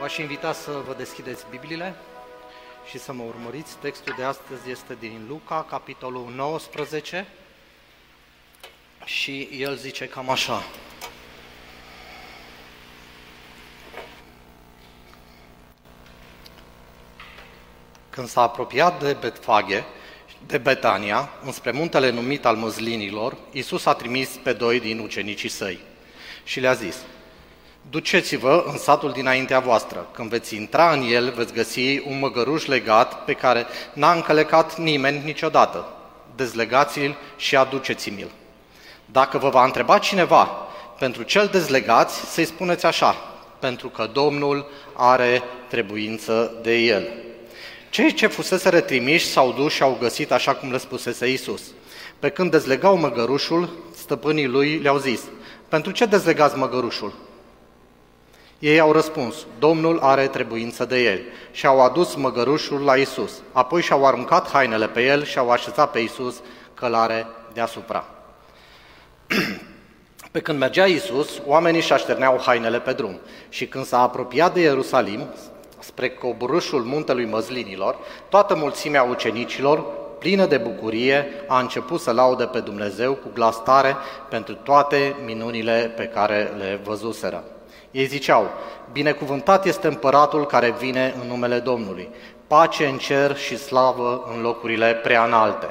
V-aș invita să vă deschideți Bibliile și să mă urmăriți. Textul de astăzi este din Luca, capitolul 19 și el zice cam așa. Când s-a apropiat de Betfage, de Betania, înspre muntele numit al măzlinilor, Iisus a trimis pe doi din ucenicii săi și le-a zis, Duceți-vă în satul dinaintea voastră. Când veți intra în el, veți găsi un măgăruș legat pe care n-a încălecat nimeni niciodată. Dezlegați-l și aduceți-mi-l. Dacă vă va întreba cineva pentru cel dezlegați, să-i spuneți așa, pentru că Domnul are trebuință de el. Cei ce fusese retrimiși s-au dus și au găsit așa cum le spusese Isus. Pe când dezlegau măgărușul, stăpânii lui le-au zis, pentru ce dezlegați măgărușul? Ei au răspuns, Domnul are trebuință de el și au adus măgărușul la Isus. Apoi și-au aruncat hainele pe el și au așezat pe Isus călare deasupra. Pe când mergea Isus, oamenii și așterneau hainele pe drum. Și când s-a apropiat de Ierusalim, spre coborâșul muntelui Măzlinilor, toată mulțimea ucenicilor, plină de bucurie, a început să laude pe Dumnezeu cu glas tare pentru toate minunile pe care le văzuseră. Ei ziceau, binecuvântat este împăratul care vine în numele Domnului, pace în cer și slavă în locurile prea înalte.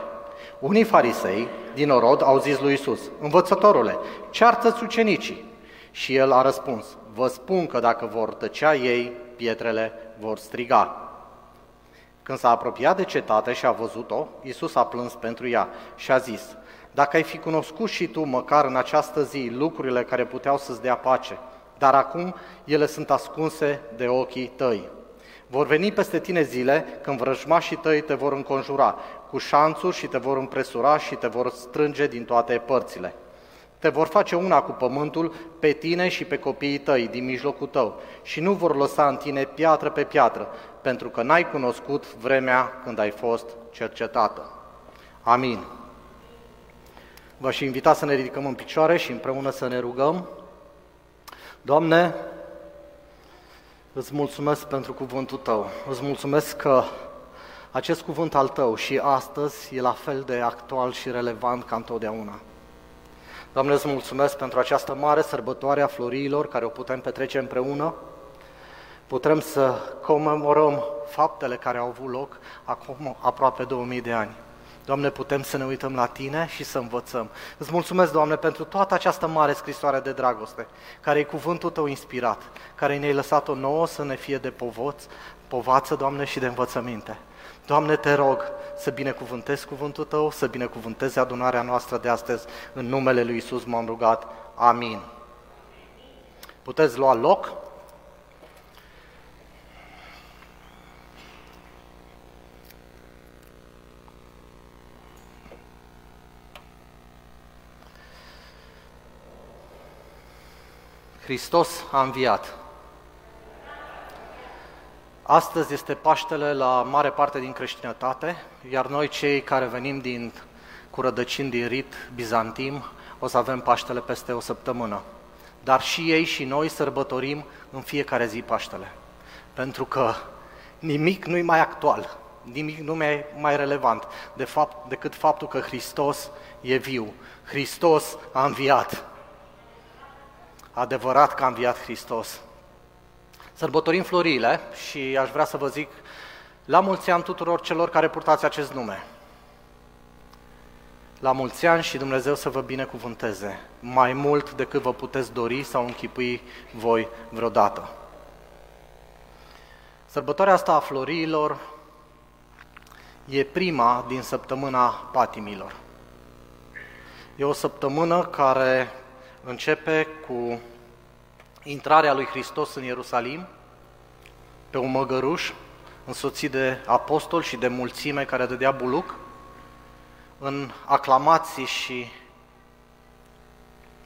Unii farisei din orod au zis lui Isus, învățătorule, ceartă-ți ucenicii. Și el a răspuns, vă spun că dacă vor tăcea ei, pietrele vor striga. Când s-a apropiat de cetate și a văzut-o, Iisus a plâns pentru ea și a zis, dacă ai fi cunoscut și tu măcar în această zi lucrurile care puteau să-ți dea pace, dar acum ele sunt ascunse de ochii tăi. Vor veni peste tine zile când vrăjmașii tăi te vor înconjura cu șanțuri și te vor împresura și te vor strânge din toate părțile. Te vor face una cu pământul pe tine și pe copiii tăi din mijlocul tău și nu vor lăsa în tine piatră pe piatră, pentru că n-ai cunoscut vremea când ai fost cercetată. Amin. V-aș invita să ne ridicăm în picioare și împreună să ne rugăm. Doamne, îți mulțumesc pentru cuvântul Tău. Îți mulțumesc că acest cuvânt al Tău și astăzi e la fel de actual și relevant ca întotdeauna. Doamne, îți mulțumesc pentru această mare sărbătoare a florilor care o putem petrece împreună. Putem să comemorăm faptele care au avut loc acum aproape 2000 de ani. Doamne, putem să ne uităm la Tine și să învățăm. Îți mulțumesc, Doamne, pentru toată această mare scrisoare de dragoste, care e cuvântul Tău inspirat, care ne-ai lăsat-o nouă să ne fie de povoț, povață, Doamne, și de învățăminte. Doamne, te rog să binecuvântezi cuvântul Tău, să binecuvântezi adunarea noastră de astăzi. În numele Lui Isus m-am rugat. Amin. Puteți lua loc? Hristos a înviat. Astăzi este Paștele la mare parte din creștinătate, iar noi cei care venim din, cu rădăcini din rit bizantim, o să avem Paștele peste o săptămână. Dar și ei și noi sărbătorim în fiecare zi Paștele. Pentru că nimic nu e mai actual, nimic nu e mai relevant de fapt, decât faptul că Hristos e viu. Hristos a înviat adevărat că a înviat Hristos. Sărbătorim florile și aș vrea să vă zic la mulți ani tuturor celor care purtați acest nume. La mulți ani și Dumnezeu să vă binecuvânteze mai mult decât vă puteți dori sau închipui voi vreodată. Sărbătoarea asta a florilor e prima din săptămâna patimilor. E o săptămână care începe cu intrarea lui Hristos în Ierusalim, pe un măgăruș, însoțit de apostol și de mulțime care dădea buluc, în aclamații și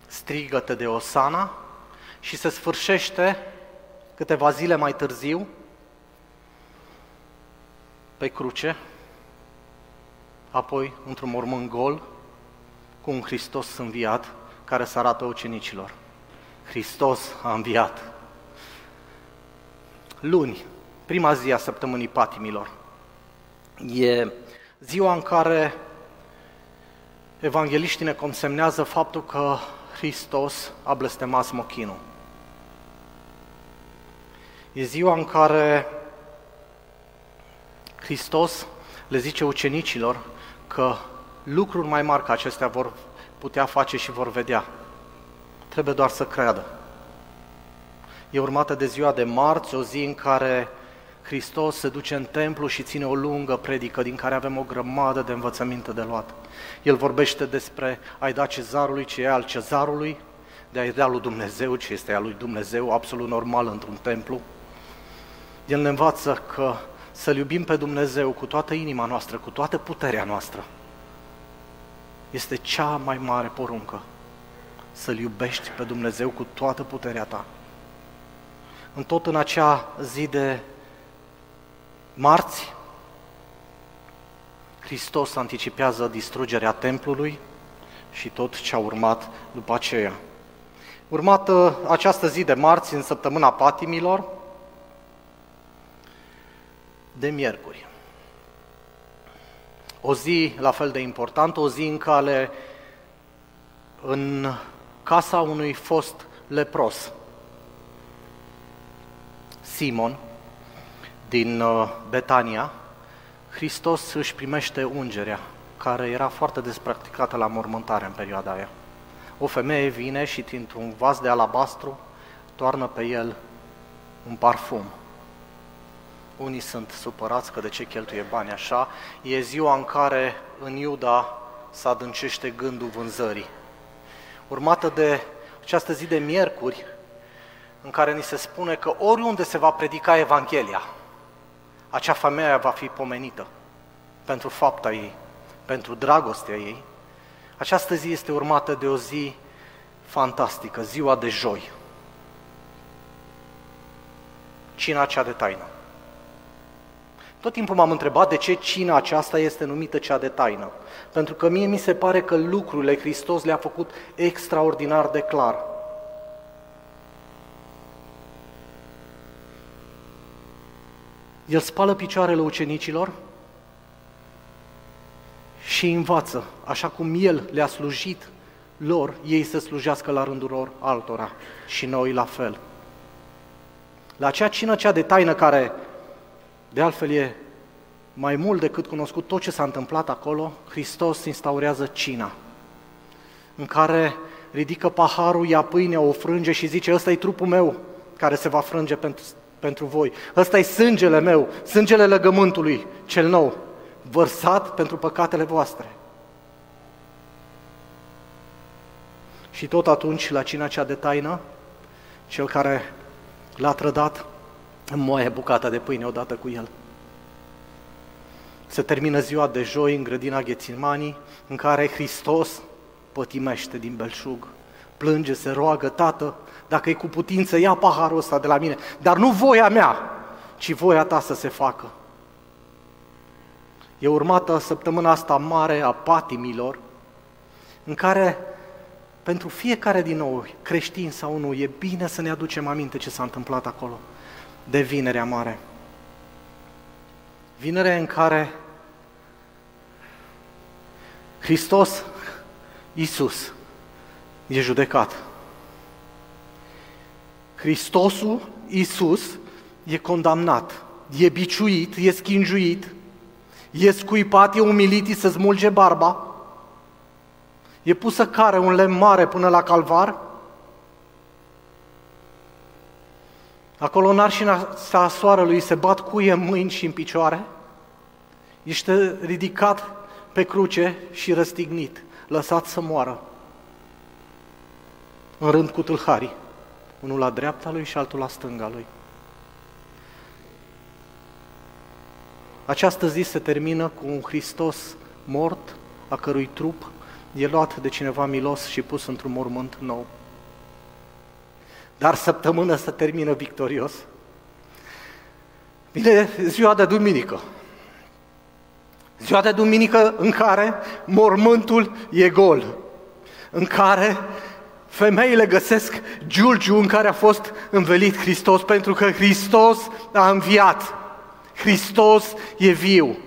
strigăte de Osana și se sfârșește câteva zile mai târziu pe cruce, apoi într-un mormânt gol, cu un Hristos înviat care să arată ucenicilor. Hristos a înviat. luni, prima zi a săptămânii patimilor. E ziua în care evangeliștii ne consemnează faptul că Hristos a blestemat smochinul. E ziua în care Hristos le zice ucenicilor că lucruri mai mari ca acestea vor putea face și vor vedea. Trebuie doar să creadă. E urmată de ziua de marți, o zi în care Hristos se duce în templu și ține o lungă predică din care avem o grămadă de învățăminte de luat. El vorbește despre a-i da cezarului ce e al cezarului, de a-i da lui Dumnezeu ce este al lui Dumnezeu, absolut normal într-un templu. El ne învață că să-L iubim pe Dumnezeu cu toată inima noastră, cu toată puterea noastră, este cea mai mare poruncă. Să-L iubești pe Dumnezeu cu toată puterea ta. În tot în acea zi de marți, Hristos anticipează distrugerea templului și tot ce a urmat după aceea. Urmată această zi de marți, în săptămâna patimilor, de miercuri. O zi la fel de importantă, o zi în care în casa unui fost lepros, Simon, din uh, Betania, Hristos își primește ungerea, care era foarte despracticată la mormântare în perioada aia. O femeie vine și dintr-un vas de alabastru toarnă pe el un parfum. Unii sunt supărați că de ce cheltuie bani așa. E ziua în care în Iuda se adâncește gândul vânzării. Urmată de această zi de miercuri, în care ni se spune că oriunde se va predica Evanghelia, acea femeie va fi pomenită pentru fapta ei, pentru dragostea ei. Această zi este urmată de o zi fantastică, ziua de joi. Cina cea de taină. Tot timpul m-am întrebat de ce cina aceasta este numită cea de taină. Pentru că mie mi se pare că lucrurile Hristos le-a făcut extraordinar de clar. El spală picioarele ucenicilor și învață, așa cum El le-a slujit lor, ei să slujească la rândul lor altora și noi la fel. La acea cină cea de taină care, de altfel, e mai mult decât cunoscut tot ce s-a întâmplat acolo, Hristos instaurează cina, în care ridică paharul, ia pâinea, o frânge și zice, ăsta e trupul meu care se va frânge pentru, pentru voi. Ăsta e sângele meu, sângele legământului cel nou, vărsat pentru păcatele voastre. Și tot atunci, la cina cea de taină, cel care l-a trădat moaie bucata de pâine odată cu el. Se termină ziua de joi în grădina Ghețimanii, în care Hristos pătimește din belșug, plânge, se roagă, Tată, dacă e cu putință, ia paharul ăsta de la mine, dar nu voia mea, ci voia ta să se facă. E urmată săptămâna asta mare a patimilor, în care pentru fiecare din noi, creștin sau nu, e bine să ne aducem aminte ce s-a întâmplat acolo, de vinerea mare. Vinerea în care Hristos, Iisus, e judecat. Hristosul, Iisus, e condamnat, e biciuit, e schinjuit, e scuipat, e umilit, e să smulge barba, e pusă care un lemn mare până la calvar, Acolo în arșina soarelui se bat cuie în mâini și în picioare, ești ridicat pe cruce și răstignit, lăsat să moară, în rând cu tâlharii, unul la dreapta lui și altul la stânga lui. Această zi se termină cu un Hristos mort, a cărui trup e luat de cineva milos și pus într-un mormânt nou. Dar săptămâna se termină victorios. Vine ziua de duminică. Ziua de duminică în care mormântul e gol, în care Femeile găsesc giulgiu în care a fost învelit Hristos, pentru că Hristos a înviat. Hristos e viu.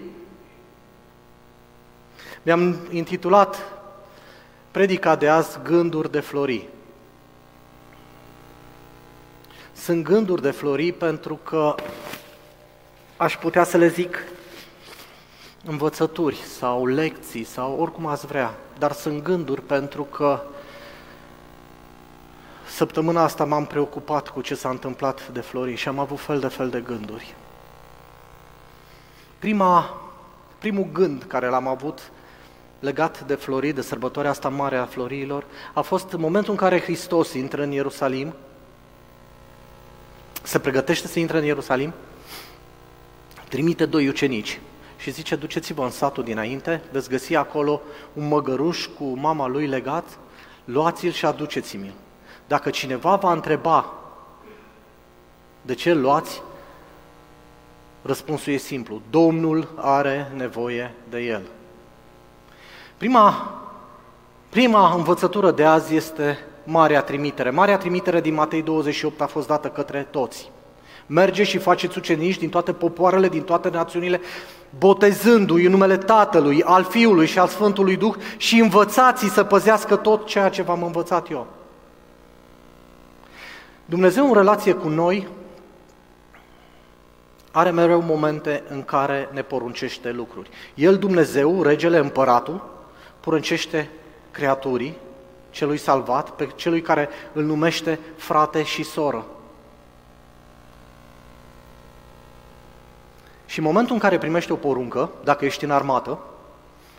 Mi-am intitulat predica de azi Gânduri de flori. Sunt gânduri de flori pentru că aș putea să le zic învățături sau lecții sau oricum ați vrea, dar sunt gânduri pentru că săptămâna asta m-am preocupat cu ce s-a întâmplat de Flori și am avut fel de fel de gânduri. Prima, primul gând care l-am avut legat de Flori, de sărbătoarea asta mare a Florilor, a fost în momentul în care Hristos intră în Ierusalim, se pregătește să intre în Ierusalim, trimite doi ucenici și zice, duceți-vă în satul dinainte, veți găsi acolo un măgăruș cu mama lui legat, luați-l și aduceți-mi-l. Dacă cineva va întreba de ce îl luați, răspunsul e simplu. Domnul are nevoie de el. Prima, prima învățătură de azi este Marea Trimitere. Marea Trimitere din Matei 28 a fost dată către toți. Merge și faceți ucenici din toate popoarele, din toate națiunile, botezându-i în numele Tatălui, al Fiului și al Sfântului Duh și învățați să păzească tot ceea ce v-am învățat eu. Dumnezeu în relație cu noi are mereu momente în care ne poruncește lucruri. El, Dumnezeu, regele, împăratul, poruncește creaturii, celui salvat, pe celui care îl numește frate și soră. Și în momentul în care primești o poruncă, dacă ești în armată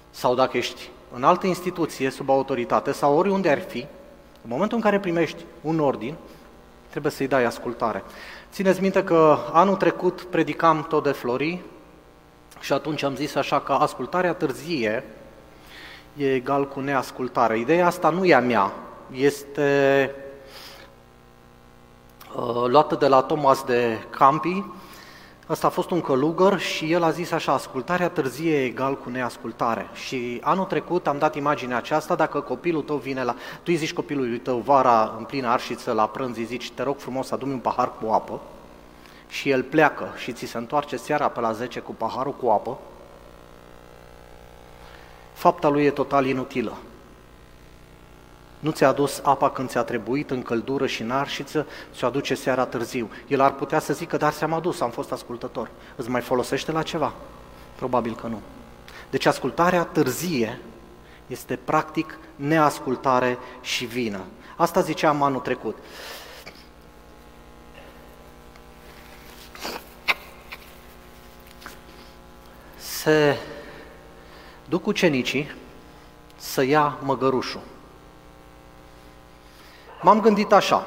sau dacă ești în altă instituție sub autoritate sau oriunde ar fi, în momentul în care primești un ordin, trebuie să-i dai ascultare. Țineți minte că anul trecut predicam tot de flori și atunci am zis așa că ascultarea târzie e egal cu neascultare. Ideea asta nu e a mea, este uh, luată de la Thomas de Campi, Ăsta a fost un călugăr și el a zis așa, ascultarea târzie e egal cu neascultare. Și anul trecut am dat imaginea aceasta, dacă copilul tău vine la... Tu îi zici copilului tău vara în plină arșiță la prânz, îi zici, te rog frumos, adu un pahar cu apă și el pleacă și ți se întoarce seara pe la 10 cu paharul cu apă, fapta lui e total inutilă. Nu ți-a adus apa când ți-a trebuit, în căldură și în arșiță, ți-o aduce seara târziu. El ar putea să zică, dar ți-am adus, am fost ascultător. Îți mai folosește la ceva? Probabil că nu. Deci ascultarea târzie este practic neascultare și vină. Asta ziceam anul trecut. Se duc ucenicii să ia măgărușul. M-am gândit așa,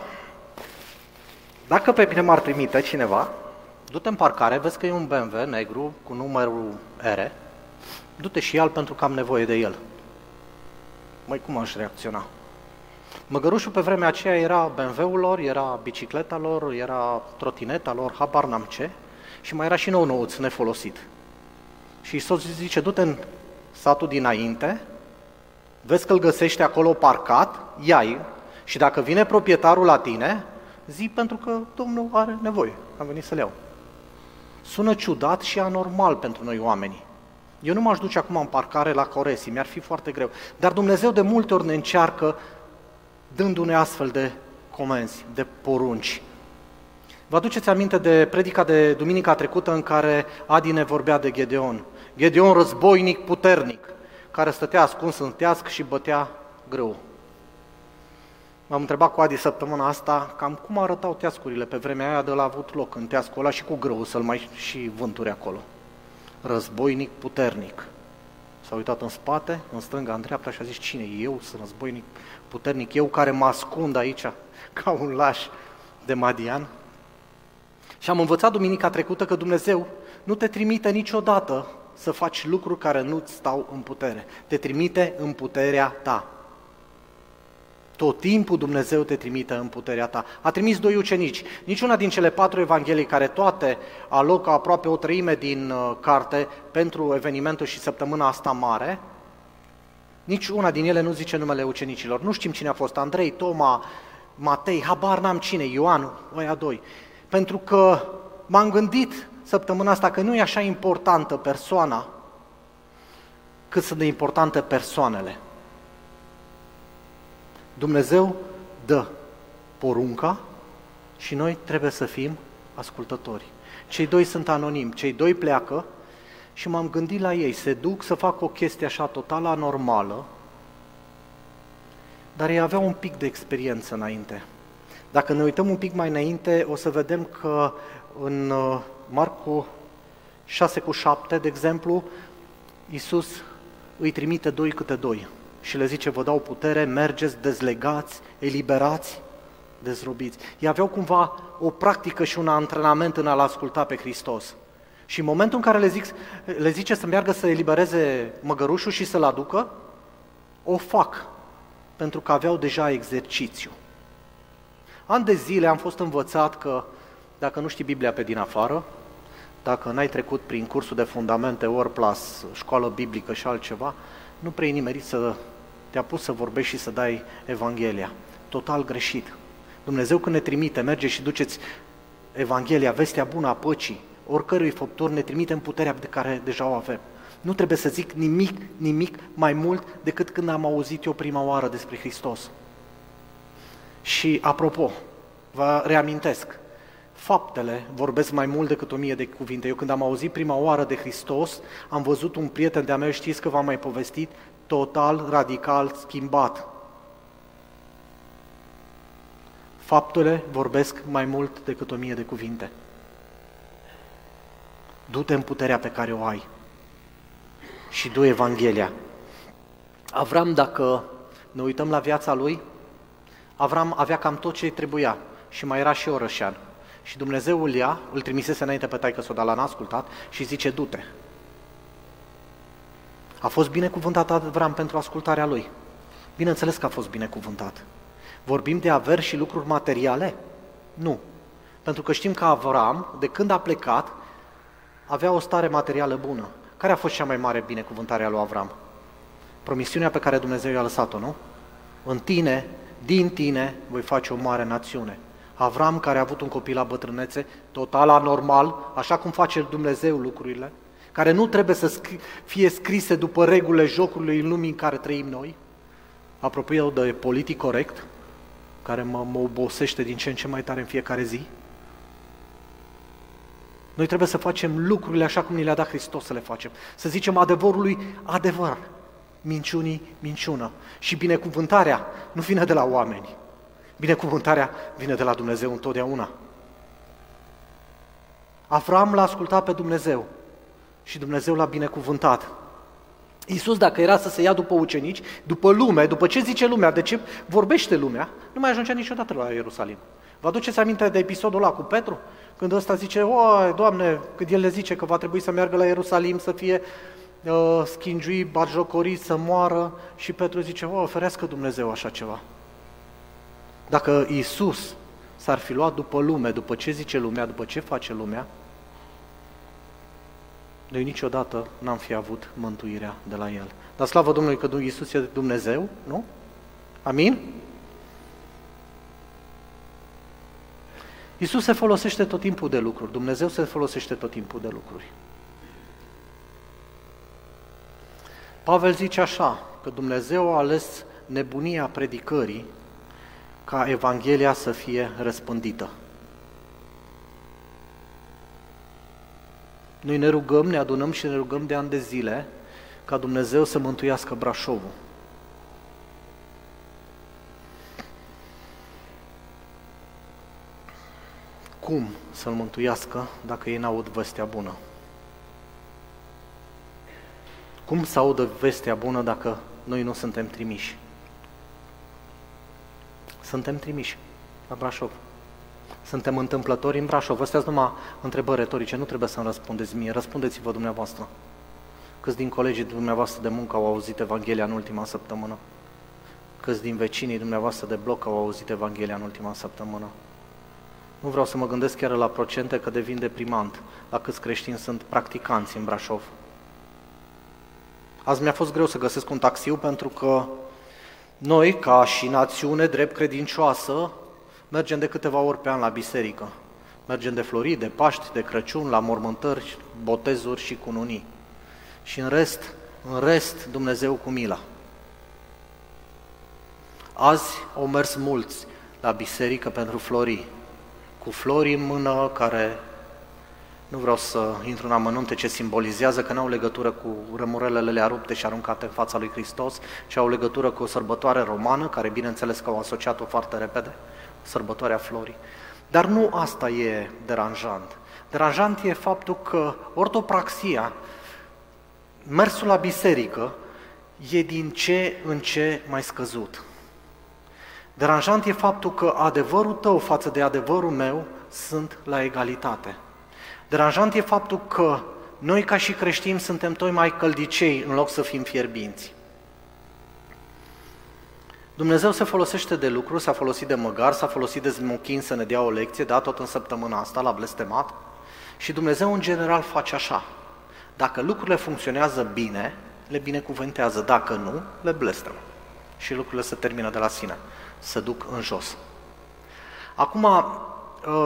dacă pe mine m-ar trimite cineva, du-te în parcare, vezi că e un BMW negru cu numărul R, du-te și al pentru că am nevoie de el. Mai cum aș reacționa? Măgărușul pe vremea aceea era BMW-ul lor, era bicicleta lor, era trotineta lor, habar n-am ce, și mai era și nou nouț nefolosit. Și Iisus zice, du-te în satul dinainte, vezi că îl găsești acolo parcat, ia și dacă vine proprietarul la tine, zi pentru că Domnul are nevoie, am venit să le iau. Sună ciudat și anormal pentru noi oamenii. Eu nu m-aș duce acum în parcare la Coresi, mi-ar fi foarte greu. Dar Dumnezeu de multe ori ne încearcă dându-ne astfel de comenzi, de porunci. Vă aduceți aminte de predica de duminica trecută în care Adi ne vorbea de Gedeon. Gedeon războinic puternic, care stătea ascuns în teasc și bătea grâu. M-am întrebat cu Adi săptămâna asta cam cum arătau teascurile pe vremea aia de la avut loc în teascul ăla și cu grâu să-l mai și vânturi acolo. Războinic puternic. S-a uitat în spate, în stânga, în dreapta și a zis, cine? Eu sunt războinic puternic, eu care mă ascund aici ca un laș de Madian? Și am învățat duminica trecută că Dumnezeu nu te trimite niciodată să faci lucruri care nu-ți stau în putere. Te trimite în puterea ta. Tot timpul Dumnezeu te trimite în puterea ta. A trimis doi ucenici. Niciuna din cele patru evanghelii, care toate alocă aproape o treime din uh, carte pentru evenimentul și săptămâna asta mare, Nici una din ele nu zice numele ucenicilor. Nu știm cine a fost, Andrei, Toma, Matei, habar n-am cine, Ioan, ăia doi. Pentru că m-am gândit săptămâna asta că nu e așa importantă persoana cât sunt de importante persoanele. Dumnezeu dă porunca și noi trebuie să fim ascultători. Cei doi sunt anonimi, cei doi pleacă și m-am gândit la ei, se duc să fac o chestie așa total anormală, dar ei aveau un pic de experiență înainte. Dacă ne uităm un pic mai înainte, o să vedem că în uh, Marcu 6 cu 7, de exemplu, Iisus îi trimite doi câte doi și le zice, vă dau putere, mergeți, dezlegați, eliberați, dezrobiți. Ei aveau cumva o practică și un antrenament în a-L asculta pe Hristos. Și în momentul în care le, zic, le zice să meargă să elibereze măgărușul și să-l aducă, o fac, pentru că aveau deja exercițiu. An de zile am fost învățat că dacă nu știi Biblia pe din afară, dacă n-ai trecut prin cursul de fundamente, ori plus, școală biblică și altceva, nu prea nimerit să te-a pus să vorbești și să dai Evanghelia. Total greșit. Dumnezeu când ne trimite, merge și duceți Evanghelia, vestea bună a păcii, oricărui făptur ne trimite în puterea de care deja o avem. Nu trebuie să zic nimic, nimic mai mult decât când am auzit eu prima oară despre Hristos. Și apropo, vă reamintesc, faptele vorbesc mai mult decât o mie de cuvinte. Eu când am auzit prima oară de Hristos, am văzut un prieten de-a meu, știți că v-am mai povestit, total, radical, schimbat. Faptele vorbesc mai mult decât o mie de cuvinte. Du-te în puterea pe care o ai și du Evanghelia. Avram, dacă ne uităm la viața lui, Avram avea cam tot ce trebuia și mai era și orășean. Și Dumnezeu îl ia, îl trimisese înainte pe taică să o, dar l-a ascultat și zice, du-te. A fost binecuvântat Avram pentru ascultarea lui. Bineînțeles că a fost binecuvântat. Vorbim de averi și lucruri materiale? Nu. Pentru că știm că Avram, de când a plecat, avea o stare materială bună. Care a fost cea mai mare binecuvântare a lui Avram? Promisiunea pe care Dumnezeu i-a lăsat-o, nu? În tine, din tine, voi face o mare națiune. Avram, care a avut un copil la bătrânețe, total anormal, așa cum face Dumnezeu lucrurile, care nu trebuie să fie scrise după regulile jocului în lumii în care trăim noi, apropo de politic corect, care mă, mă obosește din ce în ce mai tare în fiecare zi, noi trebuie să facem lucrurile așa cum ni le-a dat Hristos să le facem. Să zicem adevărului adevăr, minciunii minciună. Și binecuvântarea nu vine de la oameni. Binecuvântarea vine de la Dumnezeu întotdeauna. Avram l-a ascultat pe Dumnezeu și Dumnezeu l-a binecuvântat. Iisus, dacă era să se ia după ucenici, după lume, după ce zice lumea, de ce vorbește lumea, nu mai ajungea niciodată la Ierusalim. Vă aduceți aminte de episodul ăla cu Petru? Când ăsta zice, o, Doamne, când el le zice că va trebui să meargă la Ierusalim, să fie uh, schingiuit, barjocorit, să moară, și Petru zice, o, ferească Dumnezeu așa ceva. Dacă Iisus s-ar fi luat după lume, după ce zice lumea, după ce face lumea, noi niciodată n-am fi avut mântuirea de la El. Dar slavă Domnului că Iisus e Dumnezeu, nu? Amin? Iisus se folosește tot timpul de lucruri, Dumnezeu se folosește tot timpul de lucruri. Pavel zice așa, că Dumnezeu a ales nebunia predicării ca Evanghelia să fie răspândită. Noi ne rugăm, ne adunăm și ne rugăm de ani de zile ca Dumnezeu să mântuiască Brașovul. Cum să-L mântuiască dacă ei n-aud vestea bună? Cum să audă vestea bună dacă noi nu suntem trimiși? Suntem trimiși la Brașov. Suntem întâmplători în Brașov. Astea sunt numai întrebări retorice, nu trebuie să-mi răspundeți mie, răspundeți-vă dumneavoastră. Câți din colegii dumneavoastră de muncă au auzit Evanghelia în ultima săptămână? Câți din vecinii dumneavoastră de bloc au auzit Evanghelia în ultima săptămână? Nu vreau să mă gândesc chiar la procente că devin deprimant la câți creștini sunt practicanți în Brașov. Azi mi-a fost greu să găsesc un taxiu pentru că noi, ca și națiune drept credincioasă, mergem de câteva ori pe an la biserică. Mergem de Florid, de Paști, de Crăciun, la mormântări, botezuri și cununii. Și în rest, în rest, Dumnezeu cu mila. Azi au mers mulți la biserică pentru florii, cu flori în mână care nu vreau să intru în amănunte ce simbolizează, că nu au legătură cu rămurelele rupte și aruncate în fața lui Hristos, ci au legătură cu o sărbătoare romană, care bineînțeles că au asociat-o foarte repede, sărbătoarea florii. Dar nu asta e deranjant. Deranjant e faptul că ortopraxia, mersul la biserică, e din ce în ce mai scăzut. Deranjant e faptul că adevărul tău față de adevărul meu sunt la egalitate. Deranjant e faptul că noi ca și creștini suntem toi mai căldicei în loc să fim fierbinți. Dumnezeu se folosește de lucru, s-a folosit de măgar, s-a folosit de zmochin să ne dea o lecție, da, tot în săptămâna asta, la blestemat. Și Dumnezeu în general face așa. Dacă lucrurile funcționează bine, le binecuvântează, dacă nu, le blestemă. Și lucrurile se termină de la sine, se duc în jos. Acum, Uh,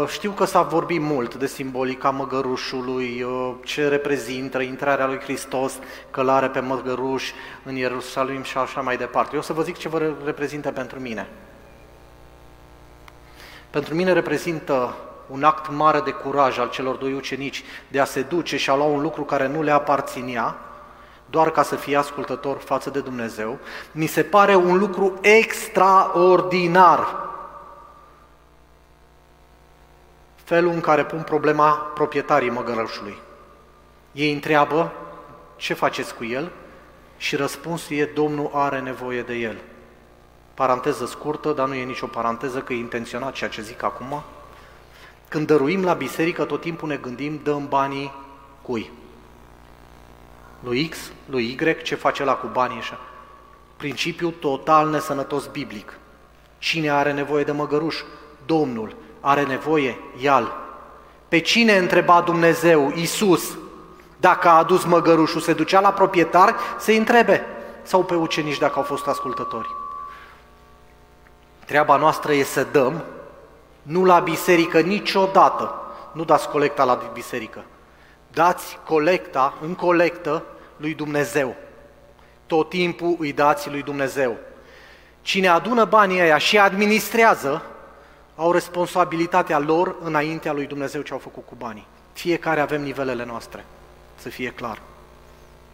știu că s-a vorbit mult de simbolica măgărușului, uh, ce reprezintă intrarea lui Hristos, călare pe măgăruș în Ierusalim și așa mai departe. Eu o să vă zic ce vă reprezintă pentru mine. Pentru mine reprezintă un act mare de curaj al celor doi ucenici de a se duce și a lua un lucru care nu le aparținea, doar ca să fie ascultător față de Dumnezeu, mi se pare un lucru extraordinar felul în care pun problema proprietarii măgărușului. Ei întreabă ce faceți cu el și răspunsul e Domnul are nevoie de el. Paranteză scurtă, dar nu e nicio paranteză că e intenționat ceea ce zic acum. Când dăruim la biserică, tot timpul ne gândim, dăm banii cui? Lui X, lui Y, ce face la cu banii așa? Principiu total nesănătos biblic. Cine are nevoie de măgăruș? Domnul are nevoie, ial. Pe cine întreba Dumnezeu, Iisus, dacă a adus măgărușul, se ducea la proprietar să-i întrebe, sau pe ucenici dacă au fost ascultători. Treaba noastră e să dăm, nu la biserică niciodată, nu dați colecta la biserică, dați colecta în colectă lui Dumnezeu. Tot timpul îi dați lui Dumnezeu. Cine adună banii ăia și administrează, au responsabilitatea lor înaintea lui Dumnezeu ce au făcut cu banii. Fiecare avem nivelele noastre, să fie clar.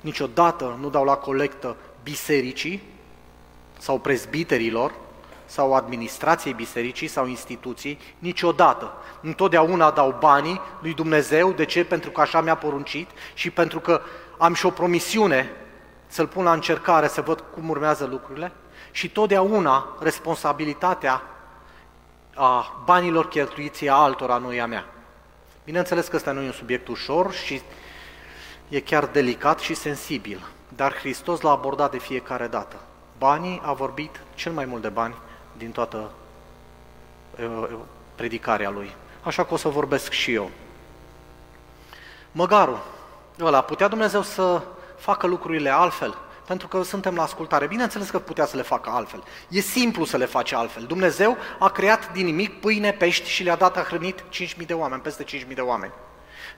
Niciodată nu dau la colectă bisericii sau prezbiterilor sau administrației bisericii sau instituții, niciodată. Întotdeauna dau banii lui Dumnezeu, de ce? Pentru că așa mi-a poruncit și pentru că am și o promisiune să-L pun la încercare, să văd cum urmează lucrurile și totdeauna responsabilitatea a banilor cheltuiți a altora, nu a mea. Bineînțeles că ăsta nu e un subiect ușor și e chiar delicat și sensibil, dar Hristos l-a abordat de fiecare dată. Banii a vorbit cel mai mult de bani din toată predicarea lui. Așa că o să vorbesc și eu. Măgarul, ăla, putea Dumnezeu să facă lucrurile altfel? Pentru că suntem la ascultare. Bineînțeles că putea să le facă altfel. E simplu să le face altfel. Dumnezeu a creat din nimic pâine, pești și le-a dat a hrănit 5.000 de oameni, peste 5.000 de oameni.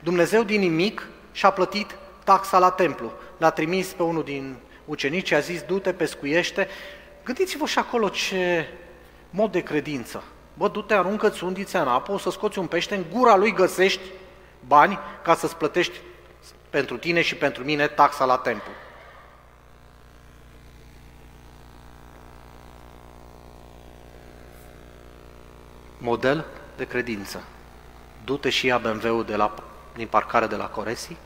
Dumnezeu din nimic și-a plătit taxa la templu. L-a trimis pe unul din ucenici, a zis, du-te, pescuiește. Gândiți-vă și acolo ce mod de credință. Bă, du-te, aruncă-ți undița în apă, o să scoți un pește, în gura lui găsești bani ca să-ți plătești pentru tine și pentru mine taxa la templu. Model de credință. Du-te și ia BMW-ul de la, din parcare de la Coresi.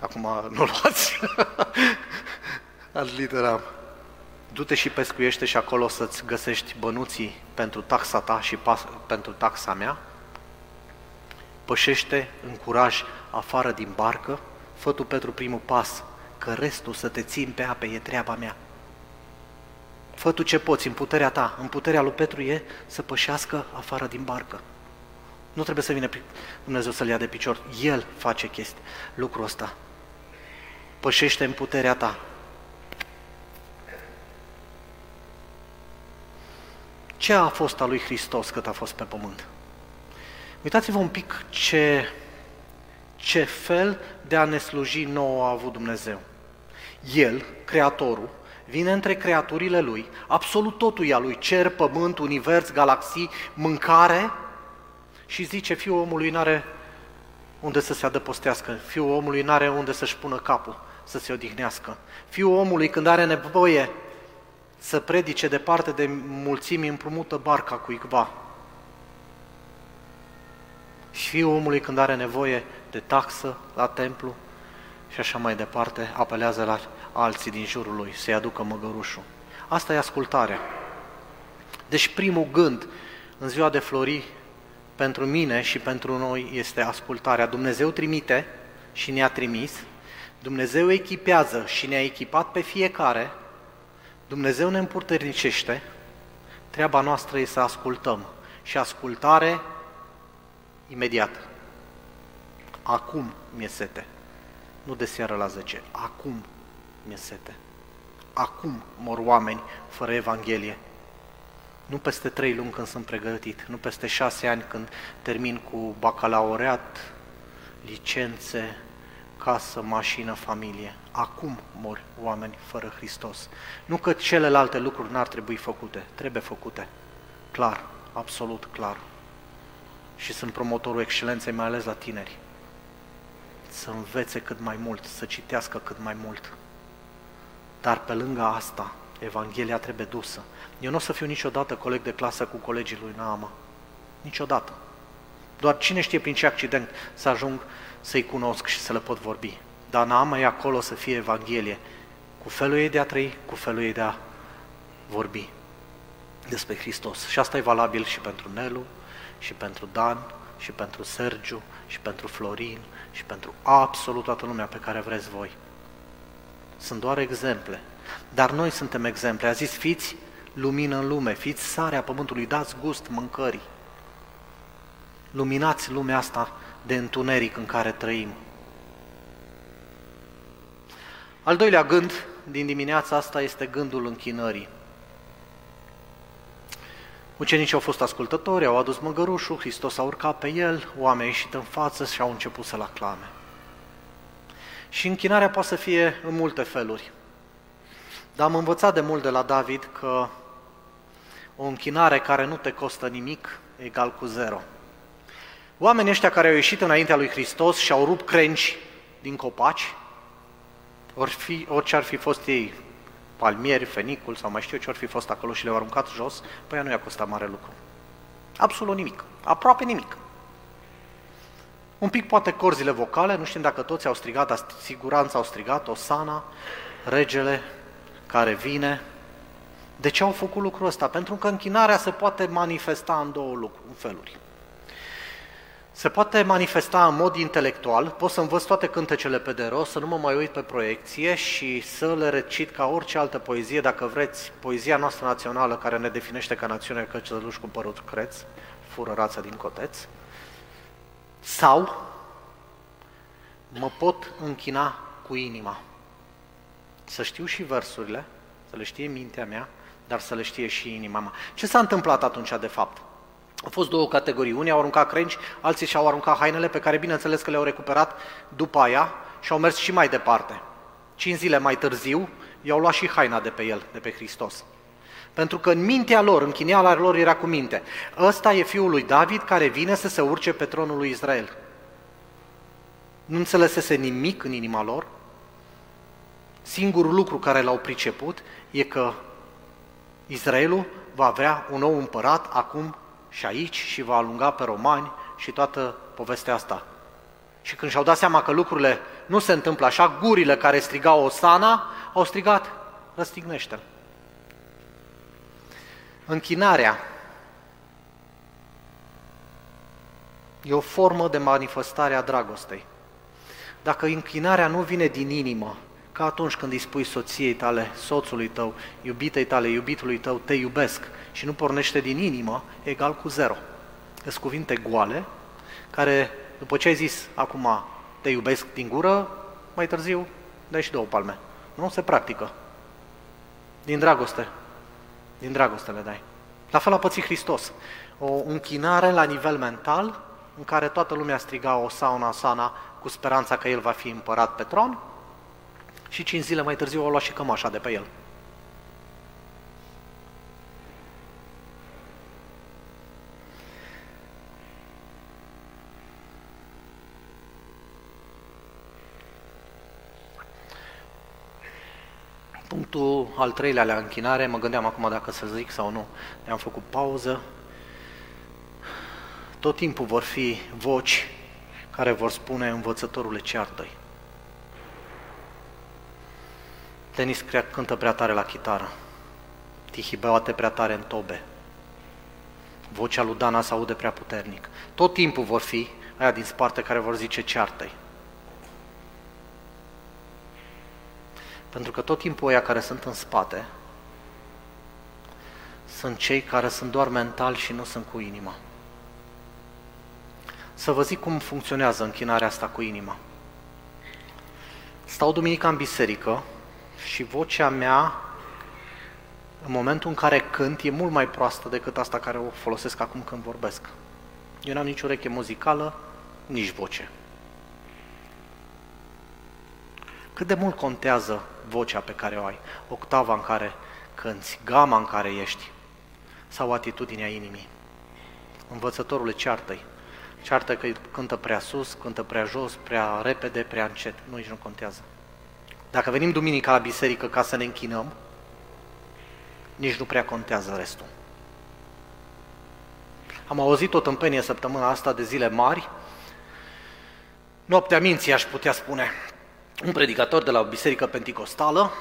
Acum nu luați. Ad literam. Du-te și pescuiește și acolo să-ți găsești bănuții pentru taxa ta și pas, pentru taxa mea. Pășește în curaj afară din barcă, fă tu pentru primul pas, că restul să te țin pe ape e treaba mea. Fă tu ce poți, în puterea ta. În puterea lui Petru e să pășească afară din barcă. Nu trebuie să vină Dumnezeu să-l ia de picior. El face chestia, lucrul ăsta. pășește în puterea ta. Ce a fost a lui Hristos cât a fost pe pământ? Uitați-vă un pic ce, ce fel de a ne sluji nouă a avut Dumnezeu. El, Creatorul, vine între creaturile Lui, absolut totul e a Lui, cer, pământ, univers, galaxii, mâncare, și zice, fiul omului nu are unde să se adăpostească, fiul omului nu are unde să-și pună capul, să se odihnească. Fiul omului, când are nevoie să predice departe de mulțimi, împrumută barca cuiva. Și fiul omului, când are nevoie de taxă la templu și așa mai departe, apelează la alții din jurul lui să-i aducă măgărușul. Asta e ascultarea. Deci primul gând în ziua de flori pentru mine și pentru noi este ascultarea. Dumnezeu trimite și ne-a trimis, Dumnezeu echipează și ne-a echipat pe fiecare, Dumnezeu ne împurtărnicește, treaba noastră e să ascultăm și ascultare imediat. Acum mi-e sete, nu de seară la 10, acum mi-e sete. Acum mor oameni fără Evanghelie. Nu peste trei luni când sunt pregătit, nu peste șase ani când termin cu bacalaureat, licențe, casă, mașină, familie. Acum mor oameni fără Hristos. Nu că celelalte lucruri n-ar trebui făcute, trebuie făcute. Clar, absolut clar. Și sunt promotorul excelenței, mai ales la tineri. Să învețe cât mai mult, să citească cât mai mult. Dar pe lângă asta, Evanghelia trebuie dusă. Eu nu o să fiu niciodată coleg de clasă cu colegii lui Naama. Niciodată. Doar cine știe prin ce accident să ajung să-i cunosc și să le pot vorbi. Dar Naama e acolo să fie Evanghelie, cu felul ei de a trăi, cu felul ei de a vorbi despre Hristos. Și asta e valabil și pentru Nelu, și pentru Dan, și pentru Sergiu, și pentru Florin, și pentru absolut toată lumea pe care vreți voi. Sunt doar exemple. Dar noi suntem exemple. A zis, fiți lumină în lume, fiți sarea pământului, dați gust mâncării. Luminați lumea asta de întuneric în care trăim. Al doilea gând din dimineața asta este gândul închinării. Ucenicii au fost ascultători, au adus măgărușul, Hristos a urcat pe el, oamenii au ieșit în față și au început să-l aclame. Și închinarea poate să fie în multe feluri. Dar am învățat de mult de la David că o închinare care nu te costă nimic egal cu zero. Oamenii ăștia care au ieșit înaintea lui Hristos și au rupt crengi din copaci, ori fi, orice ar fi fost ei, palmieri, fenicul sau mai știu eu ce ar fi fost acolo și le-au aruncat jos, păi nu i-a costat mare lucru. Absolut nimic. Aproape nimic. Un pic poate corzile vocale, nu știm dacă toți au strigat, dar siguranță au strigat, Osana, regele care vine. De ce au făcut lucrul ăsta? Pentru că închinarea se poate manifesta în două lucruri, în feluri. Se poate manifesta în mod intelectual, pot să învăț toate cântecele pe de rost, să nu mă mai uit pe proiecție și să le recit ca orice altă poezie, dacă vreți, poezia noastră națională care ne definește ca națiune că călăluși cu părut creț, fură rața din coteț, sau mă pot închina cu inima. Să știu și versurile, să le știe mintea mea, dar să le știe și inima mea. Ce s-a întâmplat atunci, de fapt? Au fost două categorii. Unii au aruncat crengi, alții și-au aruncat hainele pe care, bineînțeles, că le-au recuperat după aia și au mers și mai departe. Cinci zile mai târziu, i-au luat și haina de pe el, de pe Hristos. Pentru că în mintea lor, în chineala lor era cu minte. Ăsta e fiul lui David care vine să se urce pe tronul lui Israel. Nu înțelesese nimic în inima lor. Singurul lucru care l-au priceput e că Israelul va avea un nou împărat acum și aici și va alunga pe romani și toată povestea asta. Și când și-au dat seama că lucrurile nu se întâmplă așa, gurile care strigau Osana au strigat, răstignește-l. Închinarea e o formă de manifestare a dragostei. Dacă închinarea nu vine din inimă, ca atunci când îi spui soției tale, soțului tău, iubitei tale, iubitului tău, te iubesc și nu pornește din inimă, egal cu zero. Sunt cuvinte goale, care după ce ai zis acum te iubesc din gură, mai târziu dai și două palme. Nu se practică. Din dragoste. Din dragoste le dai. La fel a pățit Hristos. O închinare la nivel mental, în care toată lumea striga o sauna sana cu speranța că el va fi împărat pe tron și cinci zile mai târziu o lua și cămașa de pe el. Punctul al treilea la închinare, mă gândeam acum dacă să zic sau nu. Ne-am făcut pauză. Tot timpul vor fi voci care vor spune învățătorule ceartă-i. Denis crea, cântă prea tare la chitară. Tihi bate prea tare în tobe. Vocea lui Dana se aude prea puternic. Tot timpul vor fi aia din spate care vor zice ceartă-i. Pentru că tot timpul aia care sunt în spate sunt cei care sunt doar mental și nu sunt cu inima. Să vă zic cum funcționează închinarea asta cu inima. Stau duminica în biserică și vocea mea, în momentul în care cânt, e mult mai proastă decât asta care o folosesc acum când vorbesc. Eu n-am nici ureche muzicală, nici voce. Cât de mult contează vocea pe care o ai, octava în care cânți, gama în care ești, sau atitudinea inimii. Învățătorule, ceartă-i. Ceartă că cântă prea sus, cântă prea jos, prea repede, prea încet. Nu, nici nu contează. Dacă venim duminica la biserică ca să ne închinăm, nici nu prea contează restul. Am auzit o tâmpenie săptămâna asta de zile mari, noaptea minții aș putea spune, un predicator de la o biserică penticostală,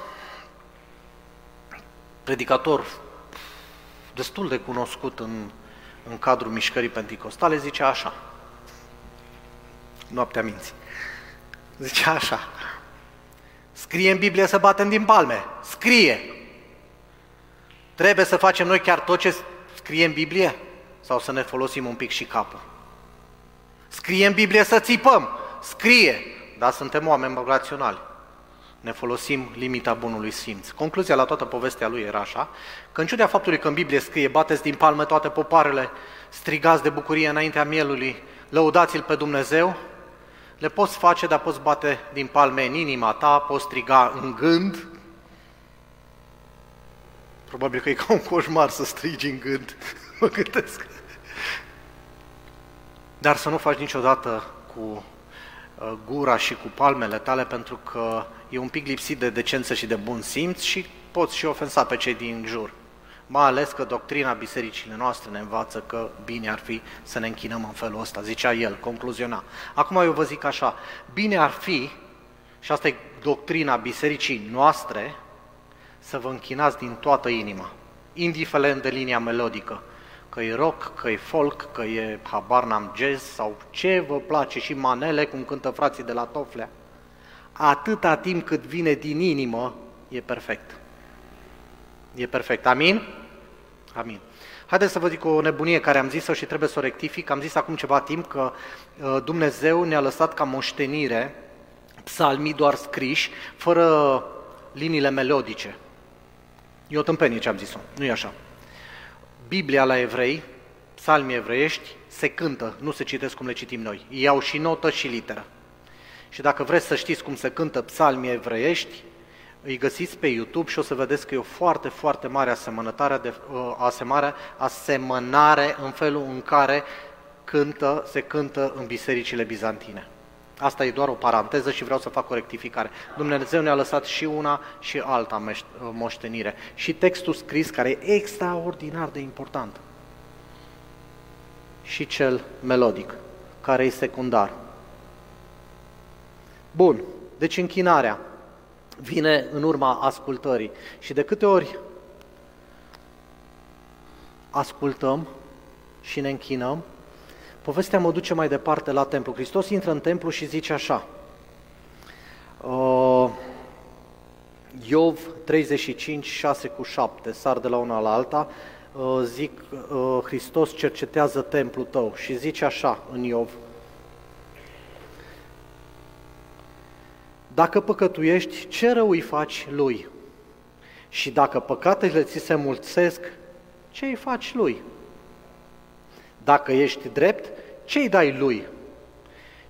predicator destul de cunoscut în, în cadrul mișcării penticostale, zice așa, noaptea minții, zice așa, scrie în Biblie să batem din palme, scrie. Trebuie să facem noi chiar tot ce scrie în Biblie? Sau să ne folosim un pic și capul? Scrie în Biblie să țipăm, scrie, dar suntem oameni raționali. Ne folosim limita bunului simț. Concluzia la toată povestea lui era așa, că în ciuda faptului că în Biblie scrie, bateți din palme toate popoarele, strigați de bucurie înaintea mielului, lăudați-L pe Dumnezeu, le poți face, dar poți bate din palme în inima ta, poți striga în gând. Probabil că e ca un coșmar să strigi în gând, mă gândesc. Dar să nu faci niciodată cu Uh, gura și cu palmele tale pentru că e un pic lipsit de decență și de bun simț și poți și ofensa pe cei din jur. Mai ales că doctrina bisericii noastre ne învață că bine ar fi să ne închinăm în felul ăsta, zicea el, concluziona. Acum eu vă zic așa, bine ar fi, și asta e doctrina bisericii noastre, să vă închinați din toată inima, indiferent de linia melodică că e rock, că e folk, că e habar n-am jazz sau ce vă place și manele, cum cântă frații de la Toflea. Atâta timp cât vine din inimă, e perfect. E perfect. Amin? Amin. Haideți să vă zic o nebunie care am zis-o și trebuie să o rectific. Am zis acum ceva timp că uh, Dumnezeu ne-a lăsat ca moștenire psalmii doar scriși, fără liniile melodice. E o tâmpenie ce am zis-o, nu e așa. Biblia la evrei, psalmii evreiești, se cântă, nu se citesc cum le citim noi. Iau și notă și literă. Și dacă vreți să știți cum se cântă psalmii evreiești, îi găsiți pe YouTube și o să vedeți că e o foarte, foarte mare asemănătare, de, uh, asemare, asemănare în felul în care cântă, se cântă în bisericile bizantine. Asta e doar o paranteză și vreau să fac o rectificare. Dumnezeu ne-a lăsat și una și alta moștenire. Și textul scris, care e extraordinar de important. Și cel melodic, care e secundar. Bun, deci închinarea vine în urma ascultării. Și de câte ori ascultăm și ne închinăm, Povestea mă duce mai departe la templu. Hristos intră în templu și zice așa. Uh, Iov 35, 6 cu 7, sar de la una la alta, uh, zic, uh, Hristos cercetează templul tău și zice așa în Iov. Dacă păcătuiești, ce rău îi faci lui? Și dacă păcatele ți se mulțesc, ce îi faci lui? Dacă ești drept, ce îi dai lui?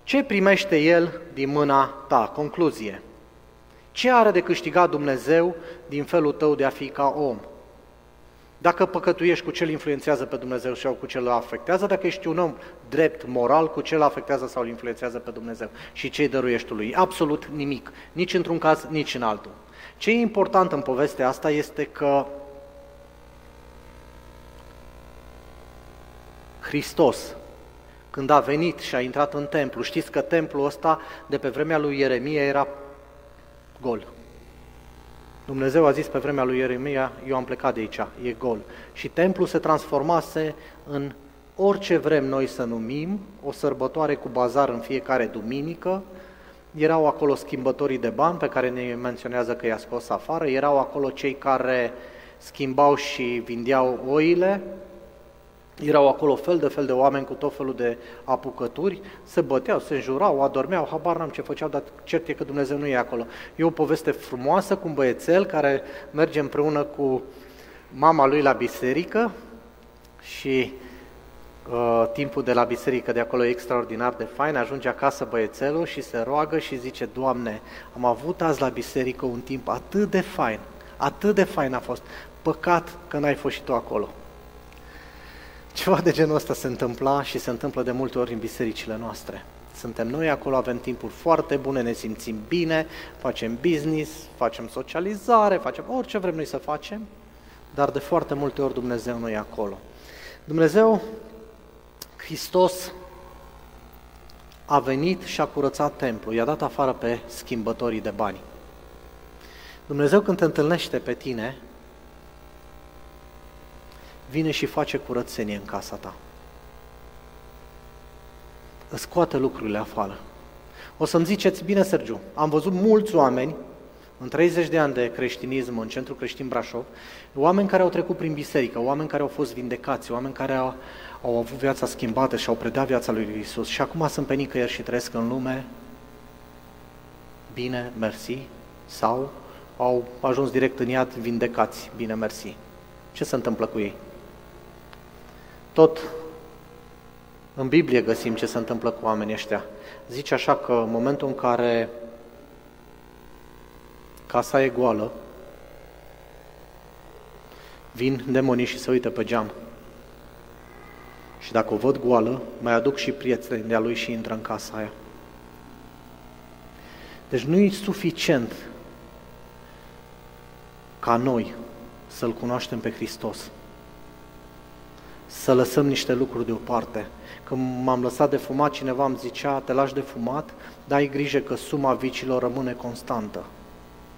Ce primește el din mâna ta? Concluzie. Ce are de câștigat Dumnezeu din felul tău de a fi ca om? Dacă păcătuiești, cu ce îl influențează pe Dumnezeu sau cu ce îl afectează? Dacă ești un om drept, moral, cu ce îl afectează sau îl influențează pe Dumnezeu? Și ce îi dăruiești lui? Absolut nimic. Nici într-un caz, nici în altul. Ce e important în povestea asta este că Hristos, când a venit și a intrat în templu, știți că templul ăsta de pe vremea lui Ieremia era gol. Dumnezeu a zis pe vremea lui Ieremia, eu am plecat de aici, e gol. Și templul se transformase în orice vrem noi să numim, o sărbătoare cu bazar în fiecare duminică, erau acolo schimbătorii de bani pe care ne menționează că i-a scos afară, erau acolo cei care schimbau și vindeau oile, erau acolo fel de fel de oameni cu tot felul de apucături, se băteau, se înjurau, adormeau, habar n-am ce făceau, dar cert e că Dumnezeu nu e acolo. E o poveste frumoasă cu un băiețel care merge împreună cu mama lui la biserică și uh, timpul de la biserică de acolo e extraordinar de fain, ajunge acasă băiețelul și se roagă și zice, Doamne, am avut azi la biserică un timp atât de fain, atât de fain a fost, păcat că n-ai fost și tu acolo. Ceva de genul ăsta se întâmpla și se întâmplă de multe ori în bisericile noastre. Suntem noi acolo, avem timpuri foarte bune, ne simțim bine, facem business, facem socializare, facem orice vrem noi să facem, dar de foarte multe ori Dumnezeu nu e acolo. Dumnezeu, Hristos, a venit și a curățat templul, i-a dat afară pe schimbătorii de bani. Dumnezeu când te întâlnește pe tine, vine și face curățenie în casa ta. Îți scoate lucrurile afară. O să-mi ziceți, bine, Sergiu, am văzut mulți oameni în 30 de ani de creștinism în Centrul Creștin Brașov, oameni care au trecut prin biserică, oameni care au fost vindecați, oameni care au, au avut viața schimbată și au predat viața lui Isus și acum sunt pe nicăieri și trăiesc în lume, bine, mersi, sau au ajuns direct în iad vindecați, bine, mersi. Ce se întâmplă cu ei? Tot în Biblie găsim ce se întâmplă cu oamenii ăștia. Zice așa că în momentul în care casa e goală, vin demonii și se uită pe geam. Și dacă o văd goală, mai aduc și prietenii de-a lui și intră în casa aia. Deci nu e suficient ca noi să-L cunoaștem pe Hristos să lăsăm niște lucruri deoparte. Când m-am lăsat de fumat, cineva îmi zicea, te lași de fumat, dar ai grijă că suma vicilor rămâne constantă.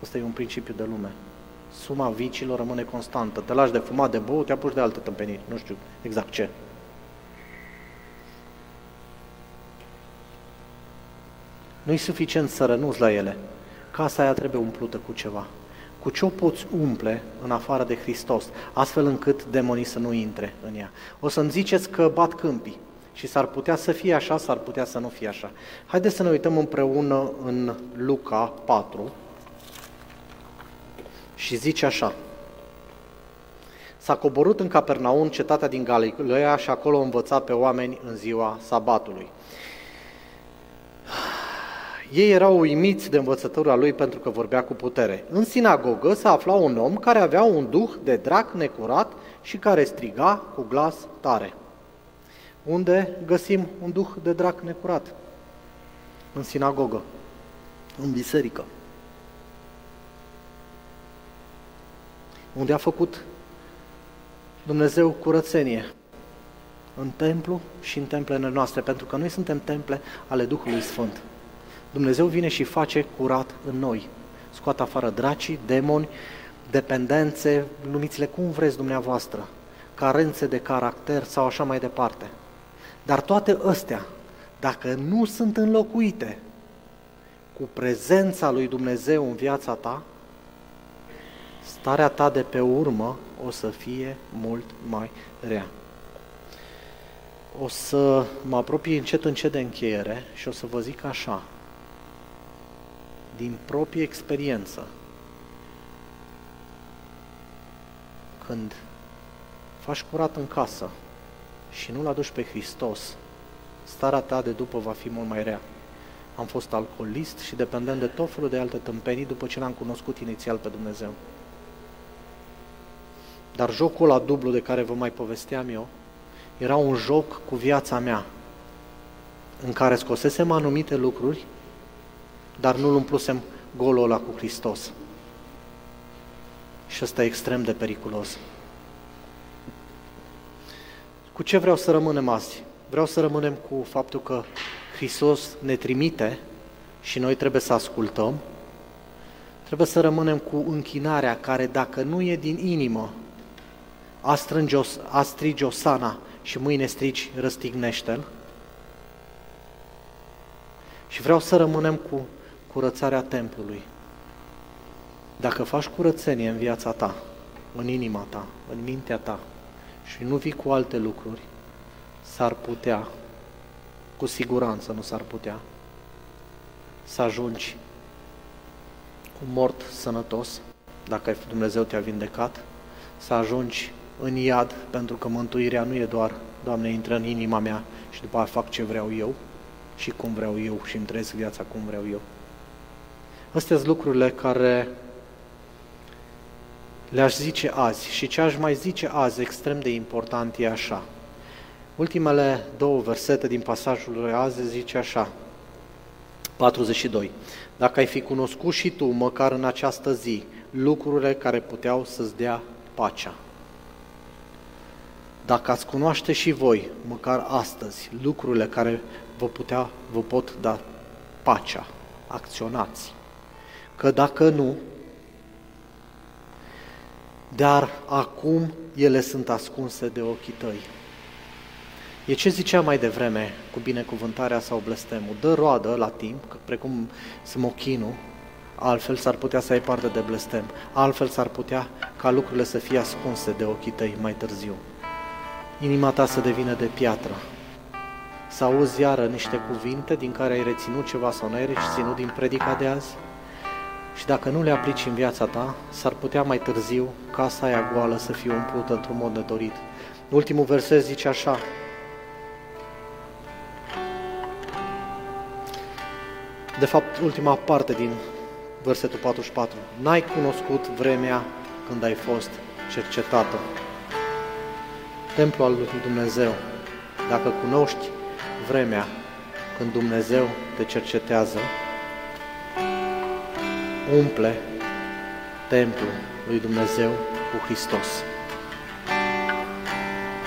Asta e un principiu de lume. Suma vicilor rămâne constantă. Te lași de fumat, de băut, te apuci de alte tâmpeniri. Nu știu exact ce. Nu e suficient să renunți la ele. Casa aia trebuie umplută cu ceva cu ce o poți umple în afară de Hristos, astfel încât demonii să nu intre în ea. O să-mi ziceți că bat câmpii și s-ar putea să fie așa, s-ar putea să nu fie așa. Haideți să ne uităm împreună în Luca 4 și zice așa. S-a coborât în Capernaum, cetatea din Galileea, și acolo învăța pe oameni în ziua sabatului. Ei erau uimiți de învățătura lui pentru că vorbea cu putere. În sinagogă se afla un om care avea un duh de drac necurat și care striga cu glas tare. Unde găsim un duh de drac necurat? În sinagogă, în biserică. Unde a făcut Dumnezeu curățenie? În templu și în templele noastre, pentru că noi suntem temple ale Duhului Sfânt. Dumnezeu vine și face curat în noi. Scoate afară dracii, demoni, dependențe, numiți-le cum vreți dumneavoastră, carențe de caracter sau așa mai departe. Dar toate astea, dacă nu sunt înlocuite cu prezența lui Dumnezeu în viața ta, starea ta de pe urmă o să fie mult mai rea. O să mă apropii încet încet de încheiere și o să vă zic așa. Din proprie experiență, când faci curat în casă și nu-L aduci pe Hristos, starea ta de după va fi mult mai rea. Am fost alcoolist și dependent de tot felul de alte tâmpenii după ce l-am cunoscut inițial pe Dumnezeu. Dar jocul la dublu de care vă mai povesteam eu, era un joc cu viața mea, în care scosesem anumite lucruri, dar nu-l umplusem golul ăla cu Hristos. Și ăsta e extrem de periculos. Cu ce vreau să rămânem azi? Vreau să rămânem cu faptul că Hristos ne trimite și noi trebuie să ascultăm. Trebuie să rămânem cu închinarea care, dacă nu e din inimă, a, strânge o, a strige sana și mâine strici răstignește-l. Și vreau să rămânem cu curățarea templului. Dacă faci curățenie în viața ta, în inima ta, în mintea ta și nu vii cu alte lucruri, s-ar putea, cu siguranță nu s-ar putea, să ajungi cu mort sănătos, dacă Dumnezeu te-a vindecat, să ajungi în iad, pentru că mântuirea nu e doar, Doamne, intră în inima mea și după aia fac ce vreau eu și cum vreau eu și îmi trăiesc viața cum vreau eu. Astea sunt lucrurile care le-aș zice azi și ce aș mai zice azi extrem de important e așa. Ultimele două versete din pasajul lui azi zice așa, 42. Dacă ai fi cunoscut și tu, măcar în această zi, lucrurile care puteau să-ți dea pacea. Dacă ați cunoaște și voi, măcar astăzi, lucrurile care vă, putea, vă pot da pacea, acționați. Că dacă nu, dar acum ele sunt ascunse de ochii tăi. E ce zicea mai devreme cu binecuvântarea sau blestemul. Dă roadă la timp, precum smochinul, altfel s-ar putea să ai parte de blestem, altfel s-ar putea ca lucrurile să fie ascunse de ochii tăi mai târziu. Inima ta să devină de piatră, să auzi iară niște cuvinte din care ai reținut ceva sau nu ai reținut din predica de azi, și dacă nu le aplici în viața ta, s-ar putea mai târziu casa aia goală să fie umplută într-un mod nedorit. Ultimul verset zice așa, de fapt, ultima parte din versetul 44. N-ai cunoscut vremea când ai fost cercetată. Templul al lui Dumnezeu. Dacă cunoști vremea când Dumnezeu te cercetează, umple templul lui Dumnezeu cu Hristos.